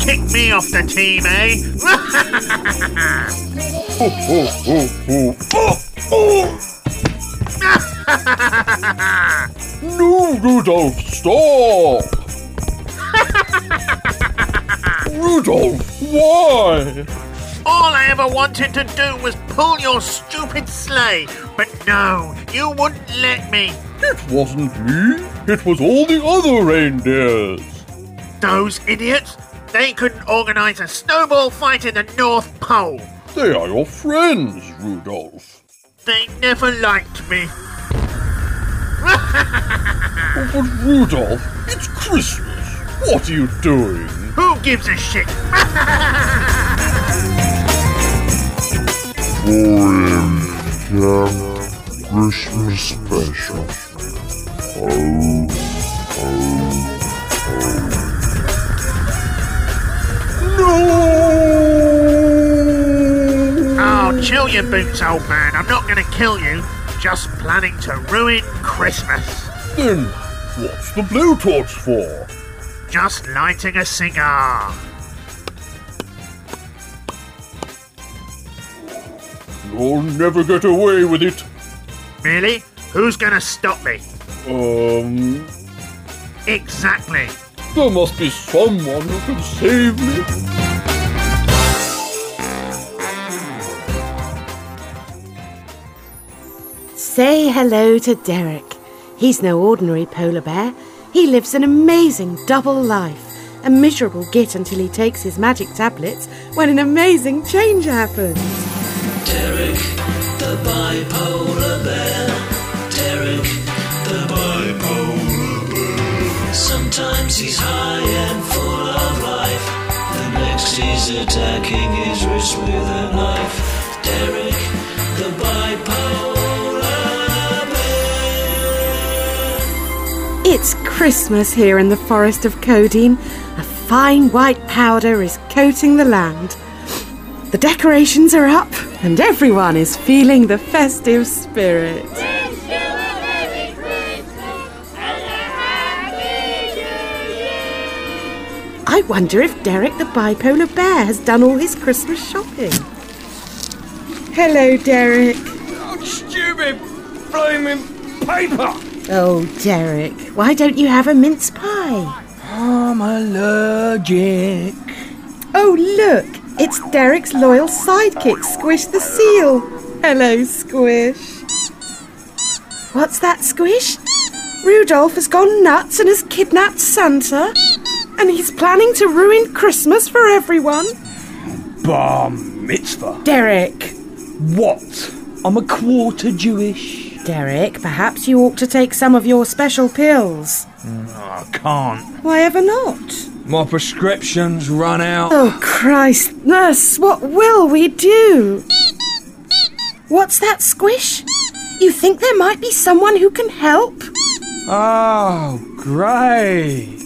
Kick me off the team, eh? No, Rudolph, stop! Rudolph, why? All I ever wanted to do was pull your stupid sleigh, but no, you wouldn't let me. It wasn't me. It was all the other reindeers. Those idiots, they couldn't organize a snowball fight in the North Pole. They are your friends, Rudolph. They never liked me. Oh, but Rudolph, it's Christmas. What are you doing? Who gives a shit? Christmas special. Oh, oh, Oh, oh. Chill your boots, old man. I'm not gonna kill you. Just planning to ruin Christmas. Then what's the blowtorch for? Just lighting a cigar. You'll never get away with it. Really? Who's gonna stop me? Um, Exactly. there must be someone who can save me. Say hello to Derek. He's no ordinary polar bear. He lives an amazing double life. A miserable git until he takes his magic tablets when an amazing change happens. Derek, the bipolar bear. Derek, the bipolar bear. Sometimes he's high and full of life. The next he's attacking his wrist with a knife. Derek, the bipolar It's Christmas here in the forest of Codeine. A fine white powder is coating the land. The decorations are up, and everyone is feeling the festive spirit. I wonder if Derek the bipolar bear has done all his Christmas shopping. Hello, Derek. Oh, Stupid flaming paper! Oh, Derek, why don't you have a mince pie? I'm allergic. Oh, look, it's Derek's loyal sidekick, Squish the Seal. Hello, Squish. What's that, Squish? Rudolph has gone nuts and has kidnapped Santa? And he's planning to ruin Christmas for everyone? Bar mitzvah. Derek. What? I'm a quarter Jewish. Derek, perhaps you ought to take some of your special pills. I can't. Why ever not? My prescription's run out. Oh, Christ, nurse, what will we do? What's that, Squish? You think there might be someone who can help? Oh, great.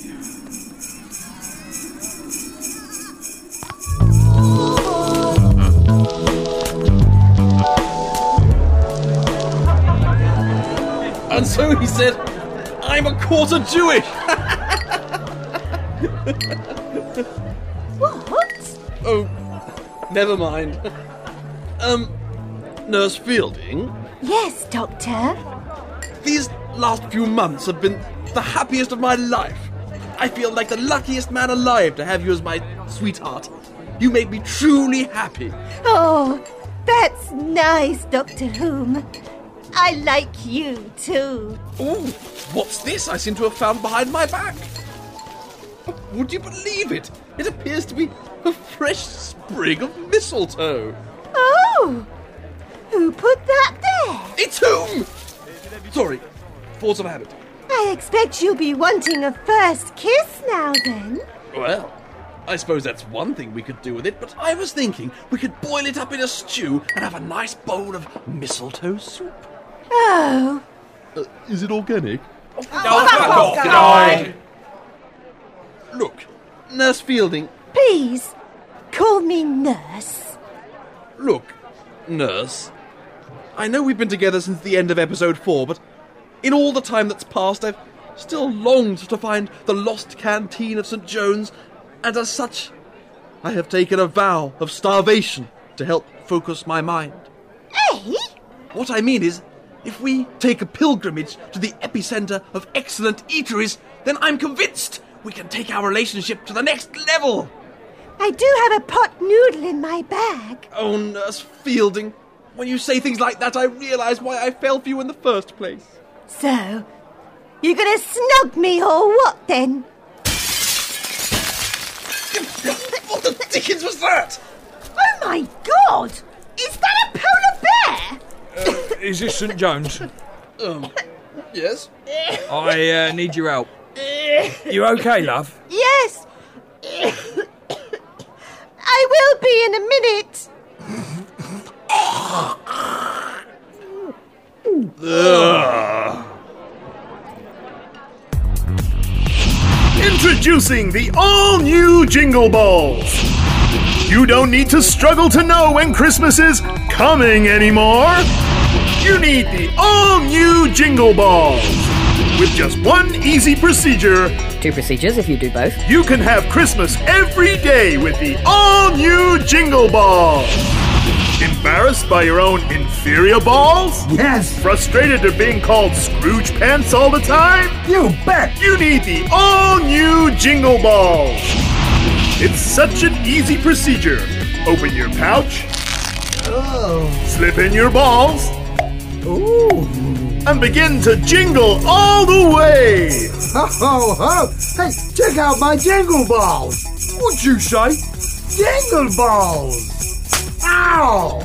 And so he said, I'm a quarter Jewish. What? Oh, never mind. Um, Nurse Fielding, Yes, Doctor. these last few months have been the happiest of my life. I feel like the luckiest man alive to have you as my sweetheart. You make me truly happy. Oh, that's nice, Doctor Whom. I like you too. Ooh, what's this I seem to have found behind my back? Would you believe it? It appears to be a fresh sprig of mistletoe. Oh, who put that there? It's whom? Sorry, force of habit. I expect you'll be wanting a first kiss now then. Well, I suppose that's one thing we could do with it, but I was thinking we could boil it up in a stew and have a nice bowl of mistletoe soup. Oh, Uh, is it organic? God. Look, Nurse Fielding, please, call me nurse. look, Nurse. I know we've been together since the end of episode 4, but in all the time that's passed, I've still longed to find the lost canteen of St. John's And as such, I have taken a vow of starvation to help focus my mind. Eh? What I mean is, if we take a pilgrimage to the epicenter of excellent eateries, then I'm convinced we can take our relationship to the next level. I do have a pot noodle in my bag. Oh, Nurse Fielding, when you say things like that, I realize why I fell for you in the first place. So, you are gonna snog me or what then? What the dickens was that? Oh my god! Is that a polar bear? Is this St John's? Um, yes? I uh, need your help. You okay, love? Yes! I will be in a minute. Introducing the all new Jingle Balls. You don't need to struggle to know when Christmas is coming anymore. You need the all new Jingle Balls. With just one easy procedure, Two procedures if you do both. you can have Christmas every day with the all new Jingle Balls. Embarrassed by your own inferior balls? Yes, Frustrated at being called Scrooge Pants all the time? you bet. You need the all new Jingle Balls. It's such an easy procedure. Open your pouch, Oh. slip in your balls, and begin to jingle all the way. Ho ho ho! Hey, check out my jingle balls. What'd you say? Jingle balls. Ow!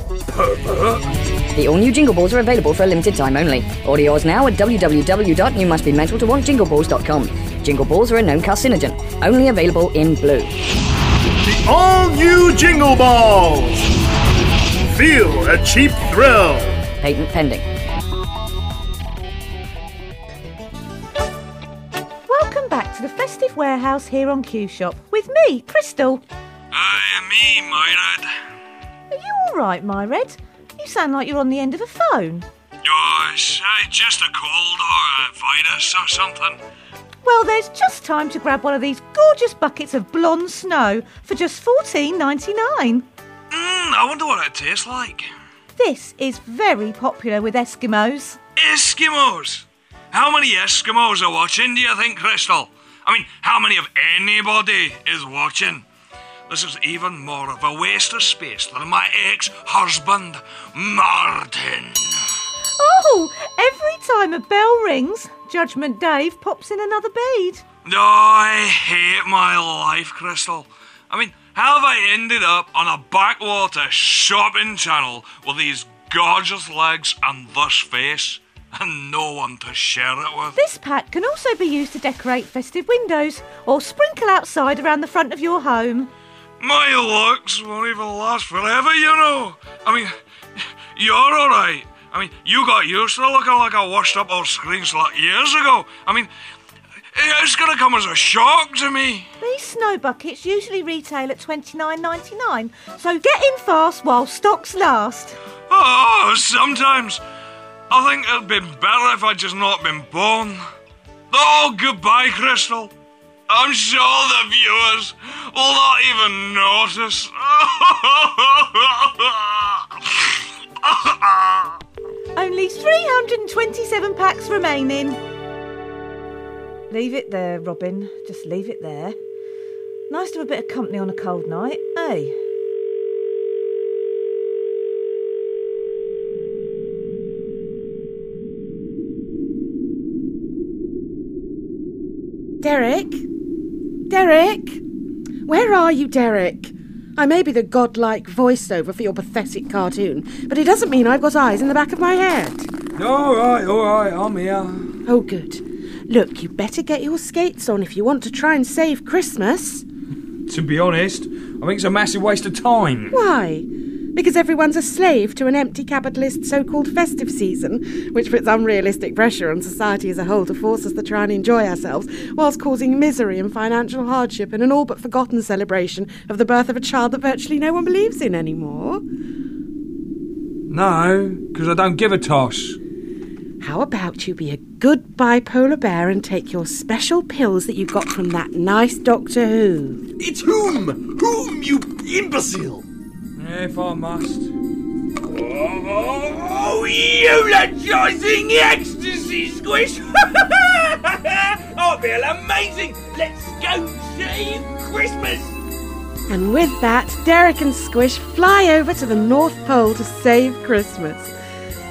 The all new Jingle Balls are available for a limited time only. Order yours now at www.youmustbemental-to-want-jingle-balls.com. Jingle Balls are a known carcinogen. Only available in blue. The all new Jingle Balls. Feel a cheap thrill. Patent pending. Festive warehouse here on Q Shop with me, Crystal. Aye, me, Myrad. Are you all right, my red? You sound like you're on the end of a phone. Oh, it's aye, just a cold or a virus or something. Well, there's just time to grab one of these gorgeous buckets of blonde snow for just fourteen ninety nine. Mm, I wonder what it tastes like. This is very popular with Eskimos. Eskimos! How many Eskimos are watching, do you think, Crystal? I mean, how many of anybody is watching? This is even more of a waste of space than my ex husband, Martin. Oh, every time a bell rings, Judgment Dave pops in another bead. Oh, I hate my life, Crystal. I mean, how have I ended up on a backwater shopping channel with these gorgeous legs and this face and no one to share it with? This pack can also be used to decorate festive windows or sprinkle outside around the front of your home. My looks won't even last forever, you know. I mean, you're alright. I mean, you got used to looking like a washed up old screen slut years ago. I mean, it's gonna come as a shock to me. These snow buckets usually retail at twenty nine ninety nine, so get in fast while stocks last. Oh, sometimes I think it'd been better if I'd just not been born. Oh, goodbye, Crystal. I'm sure the viewers will not even notice. Only 327 packs remaining. Leave it there, Robin. Just leave it there. Nice to have a bit of company on a cold night, eh? Derek? Derek? Where are you, Derek? I may be the godlike voiceover for your pathetic cartoon, but it doesn't mean I've got eyes in the back of my head. All right, all right, I'm here. Oh, good. Look, you better get your skates on if you want to try and save Christmas. To be honest, I think it's a massive waste of time. Why? Because everyone's a slave to an empty capitalist so called festive season, which puts unrealistic pressure on society as a whole to force us to try and enjoy ourselves, whilst causing misery and financial hardship in an all but forgotten celebration of the birth of a child that virtually no one believes in anymore. No, because I don't give a toss. how about you be a good bipolar bear and take your special pills that you got from that nice Doctor Who? It's whom? Whom, you imbecile? If I must. Oh, eulogizing ecstasy, Squish! I feel amazing! Let's go save Christmas! And with that, Derek and Squish fly over to the North Pole to save Christmas.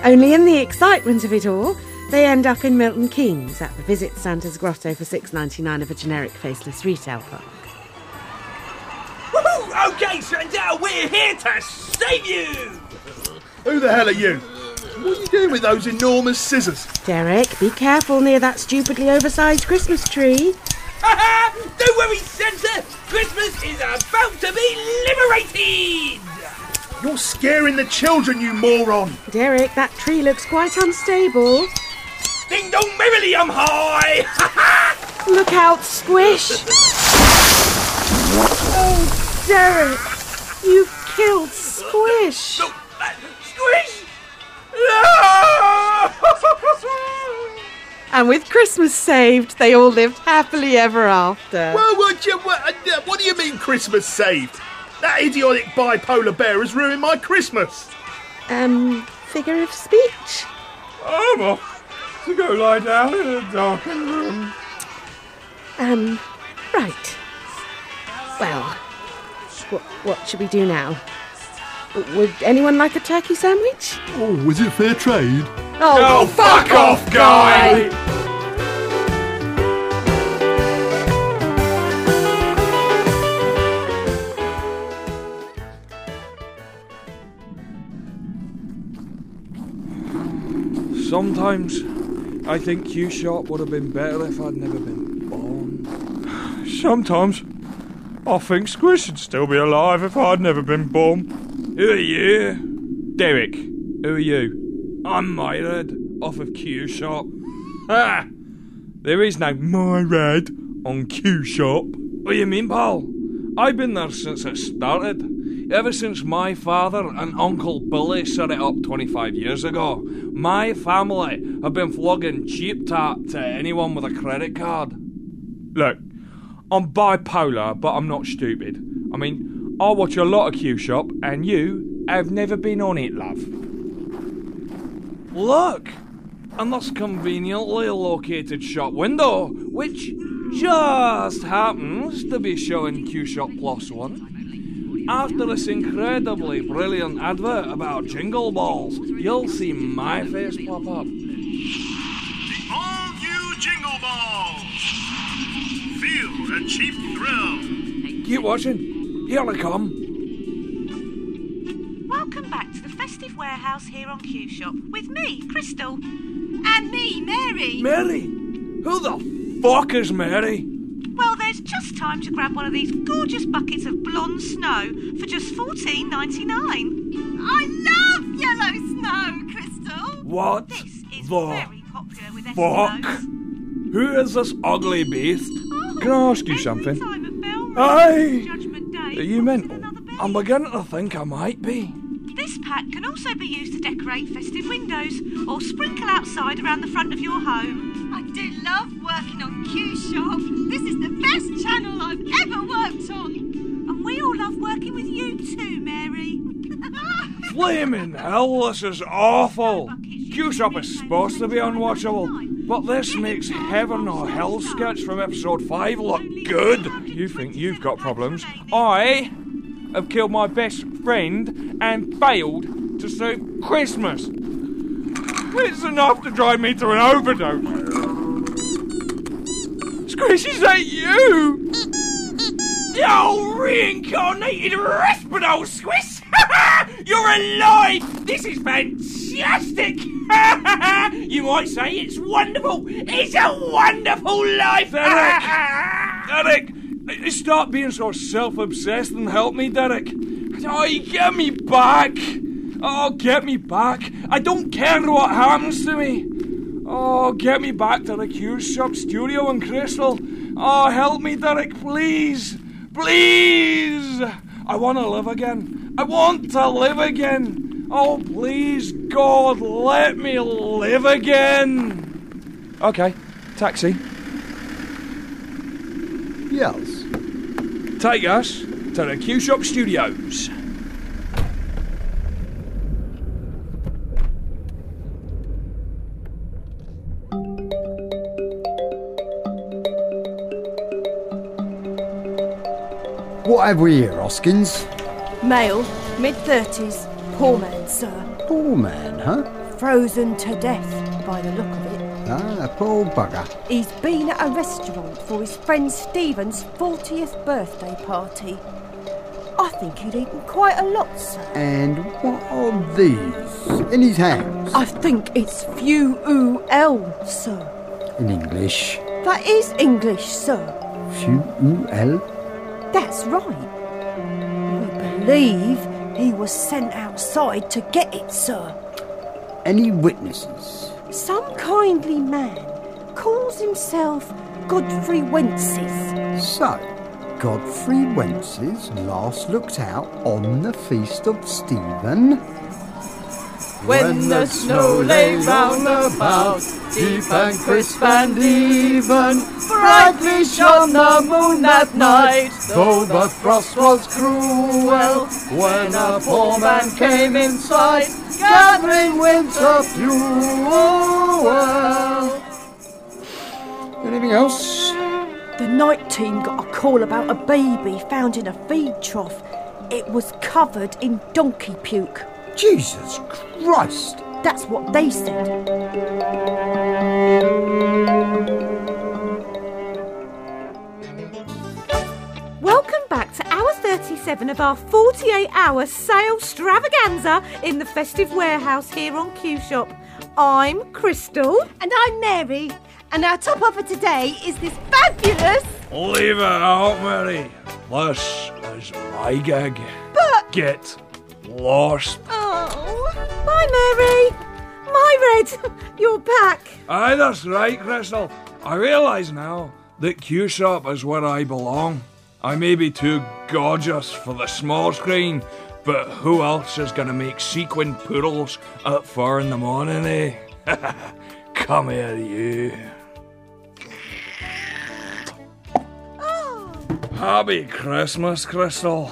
Only in the excitement of it all, they end up in Milton Keynes at the Visit Santa's Grotto for six ninety nine of a generic faceless retail park. Woohoo! Okay, Santa, we're here to save you! Who the hell are you? What are you doing with those enormous scissors? Derek, be careful near that stupidly oversized Christmas tree. Don't worry, Santa! Christmas is about to be liberated! You're scaring the children, you moron! Derek, that tree looks quite unstable. Ding dong merrily, I'm high! Look out, Squish! oh, Derek, you've killed Squish. Squish! And with Christmas saved, they all lived happily ever after. Well, what, you, what, uh, what do you mean Christmas saved? That idiotic bipolar bear has ruined my Christmas. Um, figure of speech? I'm off to go lie down in a darkened room. Um, right. Well, what, what should we do now? Would anyone like a turkey sandwich? Oh, is it fair trade? Oh, fuck off, guy! Sometimes I think Q Shop would have been better if I'd never been born. Sometimes I think Squish would still be alive if I'd never been born. Who are you? Derek. Who are you? I'm Myrad, off of Q Shop. Ha! There is no Myrad on Q Shop. What do you mean, pal? I've been there since it started. Ever since my father and Uncle Billy set it up 25 years ago, my family have been flogging cheap tart to anyone with a credit card. Look, I'm bipolar, but I'm not stupid. I mean, I watch a lot of Q Shop, and you have never been on it, love. Look! And that's conveniently located shop window, which just happens to be showing Q Shop Plus One. After this incredibly brilliant advert about jingle balls, you'll see my face pop up. All new Jingle Balls! Feel the cheap thrill! Keep watching. Here I come. Welcome back to the festive warehouse here on Q Shop with me, Crystal. And me, Mary. Mary? Who the fuck is Mary? Well, there's just time to grab one of these gorgeous buckets of blonde snow for just fourteen ninety nine. I love yellow snow, Crystal. What This is the very popular with fuck? Who is this ugly beast? Can I ask you something? Time at bell Aye. ring, Judgment Day. Are you mental? I'm beginning to think I might be. This pack can also be used to decorate festive windows or sprinkle outside around the front of your home. I do love working on Q Shop. This is the best channel I've ever worked on. And we all love working with you too, Mary. Flaming hell, this is awful. Q Shop is supposed to be unwatchable, but this makes Heaven or Hell sketch from episode 5 look good. You think you've got problems. I have killed my best friend and failed to save Christmas. It's enough to drive me to an overdose. Squish, is that you? Oh, reincarnated Respinal Squish! You're alive! This is fantastic! you might say it's wonderful! It's a wonderful life! Derek! Derek! Stop being so self obsessed and help me, Derek! Oh, get me back! Oh, get me back! I don't care what happens to me! Oh, get me back to the Q Shop studio in Crystal! Oh, help me, Derek, please! Please! I want to live again! I want to live again! Oh, please, God, let me live again. Okay, taxi. Yes. Take us to the Q Shop Studios. What have we here, Hoskins? Male, mid 30s, poor man, sir. Poor man, huh? Frozen to death, by the look of it. Ah, a poor bugger. He's been at a restaurant for his friend Stephen's 40th birthday party. I think he'd eaten quite a lot, sir. And what are these in his hands? I think it's Few Oo L, sir. In English. That is English, sir. Few L. That's right. We believe he was sent outside to get it, sir. Any witnesses? Some kindly man calls himself Godfrey Wences. So, Godfrey Wences last looked out on the feast of Stephen. When the snow lay round about, deep and crisp and even, brightly shone the moon that night, though the frost was cruel. When a poor man came in sight, gathering winter fuel. Anything else? The night team got a call about a baby found in a feed trough. It was covered in donkey puke. Jesus Christ! That's what they said. Welcome back to hour 37 of our 48 hour sale extravaganza in the festive warehouse here on Q Shop. I'm Crystal. And I'm Mary. And our top offer today is this fabulous. Leave it out, Mary. This is my gig. But. Get lost. Oh, bye, Mary. My Red, you're back. Aye, that's right, Crystal. I realise now that Q Shop is where I belong. I may be too gorgeous for the small screen, but who else is gonna make sequin poodles at four in the morning, eh? Come here, you. Oh. Happy Christmas, Crystal.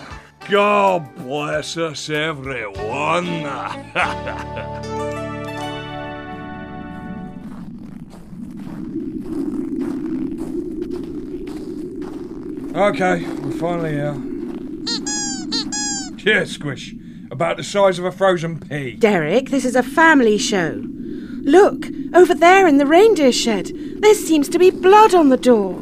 God bless us, everyone. okay, we're finally here. Yeah, Squish. About the size of a frozen pea. Derek, this is a family show. Look, over there in the reindeer shed. There seems to be blood on the door.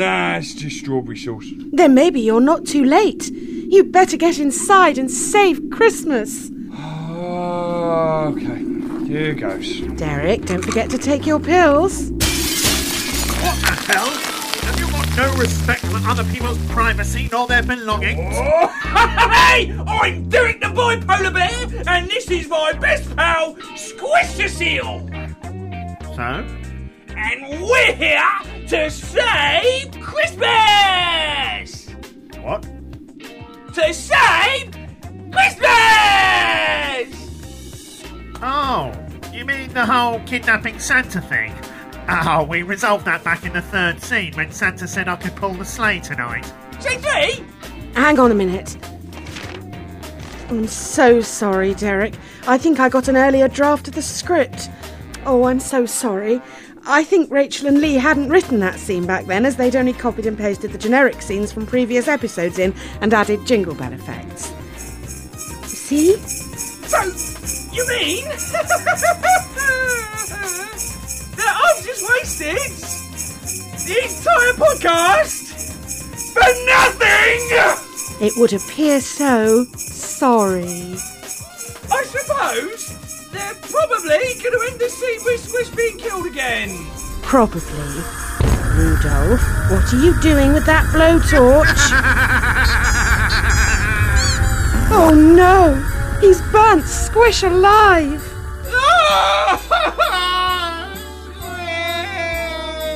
Nah, it's just strawberry sauce. Then maybe you're not too late. You'd better get inside and save Christmas. Oh, okay, here goes. Derek, don't forget to take your pills. What the hell? Have you got no respect for other people's privacy nor their belongings? Oh, hey! I'm Derek the Bipolar Bear, and this is my best pal, Squish the Seal. So? And we're here to save Christmas! What? To save Christmas! Oh, you mean the whole kidnapping Santa thing? Oh, we resolved that back in the third scene when Santa said I could pull the sleigh tonight. Scene three? Hang on a minute. I'm so sorry, Derek. I think I got an earlier draft of the script. Oh, I'm so sorry. I think Rachel and Lee hadn't written that scene back then, as they'd only copied and pasted the generic scenes from previous episodes in and added jingle bell effects. See? So, you mean that I've just wasted the entire podcast for nothing? It would appear so. Sorry. I suppose probably going to end the scene with Squish being killed again. Probably. Rudolph, what are you doing with that blowtorch? oh no! He's burnt Squish alive!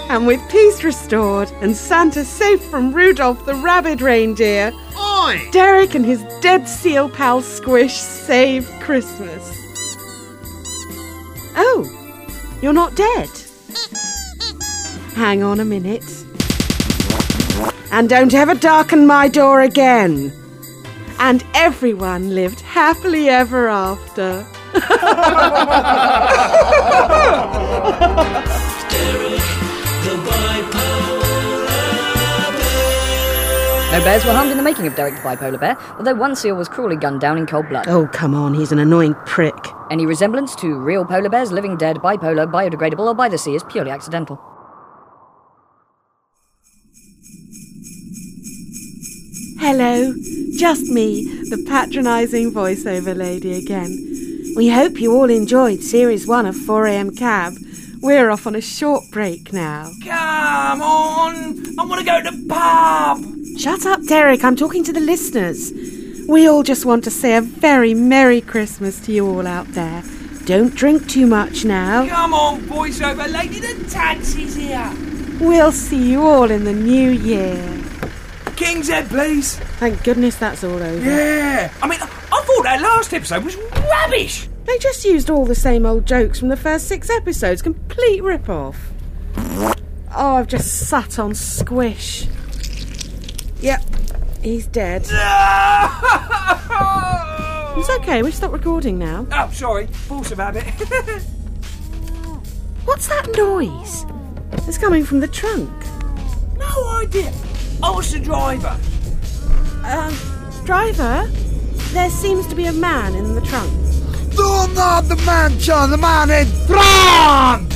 And with peace restored and Santa safe from Rudolph the rabid reindeer, Oi! Derek and his dead seal pal Squish save Christmas. You're not dead. Hang on a minute. And don't ever darken my door again. And everyone lived happily ever after. No bears were harmed in the making of Derek the Bipolar Bear, although one seal was cruelly gunned down in cold blood. Oh, come on, he's an annoying prick. Any resemblance to real polar bears, living dead, bipolar, biodegradable, or by the sea is purely accidental. Hello, just me, the patronising voiceover lady again. We hope you all enjoyed Series 1 of 4am Cab. We're off on a short break now. Come on! I want to go to the pub! Shut up, Derek, I'm talking to the listeners. We all just want to say a very Merry Christmas to you all out there. Don't drink too much now. Come on, voiceover lady, the taxi's here! We'll see you all in the new year. King's Head, please! Thank goodness that's all over. Yeah! I mean, I thought that last episode was rubbish! They just used all the same old jokes from the first six episodes. Complete rip-off. Oh, I've just sat on Squish. Yep, he's dead. It's okay, we stop recording now. Oh, sorry, force of habit. What's that noise? It's coming from the trunk. no idea. I was the driver. Um, driver, there seems to be a man in the trunk. You're not the man, John, the man in front!